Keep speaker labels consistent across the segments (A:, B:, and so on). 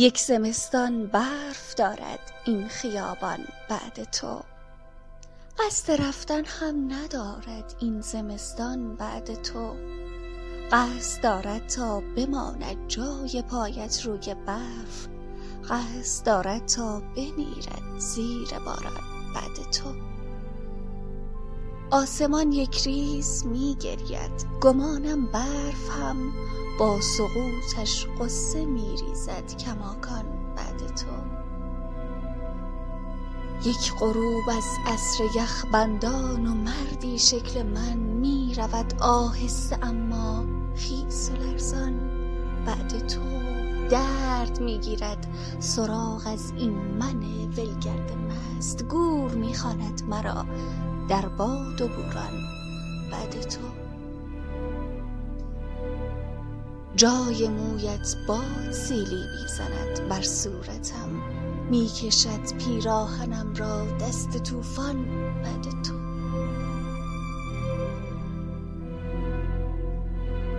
A: یک زمستان برف دارد این خیابان بعد تو. قصد رفتن هم ندارد این زمستان بعد تو. قصد دارد تا بماند جای پایت روی برف. قصد دارد تا بمیرد زیر باران بعد تو. آسمان یک ریز می گرید گمانم برف هم با سقوطش غصه می ریزد کماکان بعد تو. یک غروب از عصر یخبندان و مردی شکل من می رود آهسته اما خیس و لرزان بعد تو درد می گیرد سراغ از این من ولگرد مست گور می خواند مرا در باد و بوران بعد تو. جای مویت باد سیلی می زند بر صورتم. می کشد پیراهنم را دست طوفان بعد تو.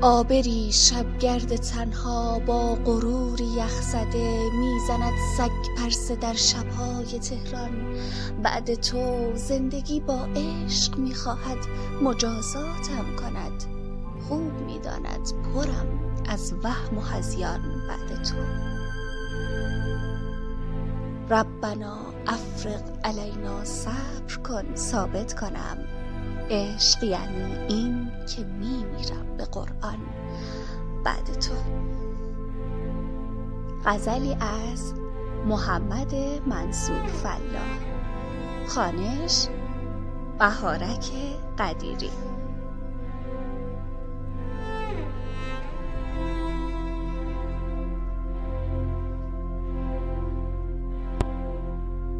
A: آبری شبگرد تنها با غروری یخزده می زند سگ پرسه در شبهای تهران. بعد تو زندگی با عشق می خواهد مجازاتم کند. خوب می داند پرم از وهم و هذیان بعد تو. ربنا افرغ علینا صبر کن ثابت کنم. عشق یعنی این که می میرم به قرآن بعد تو. غزلی از محمد منصور فلاح. خوانش بهارک قدیری.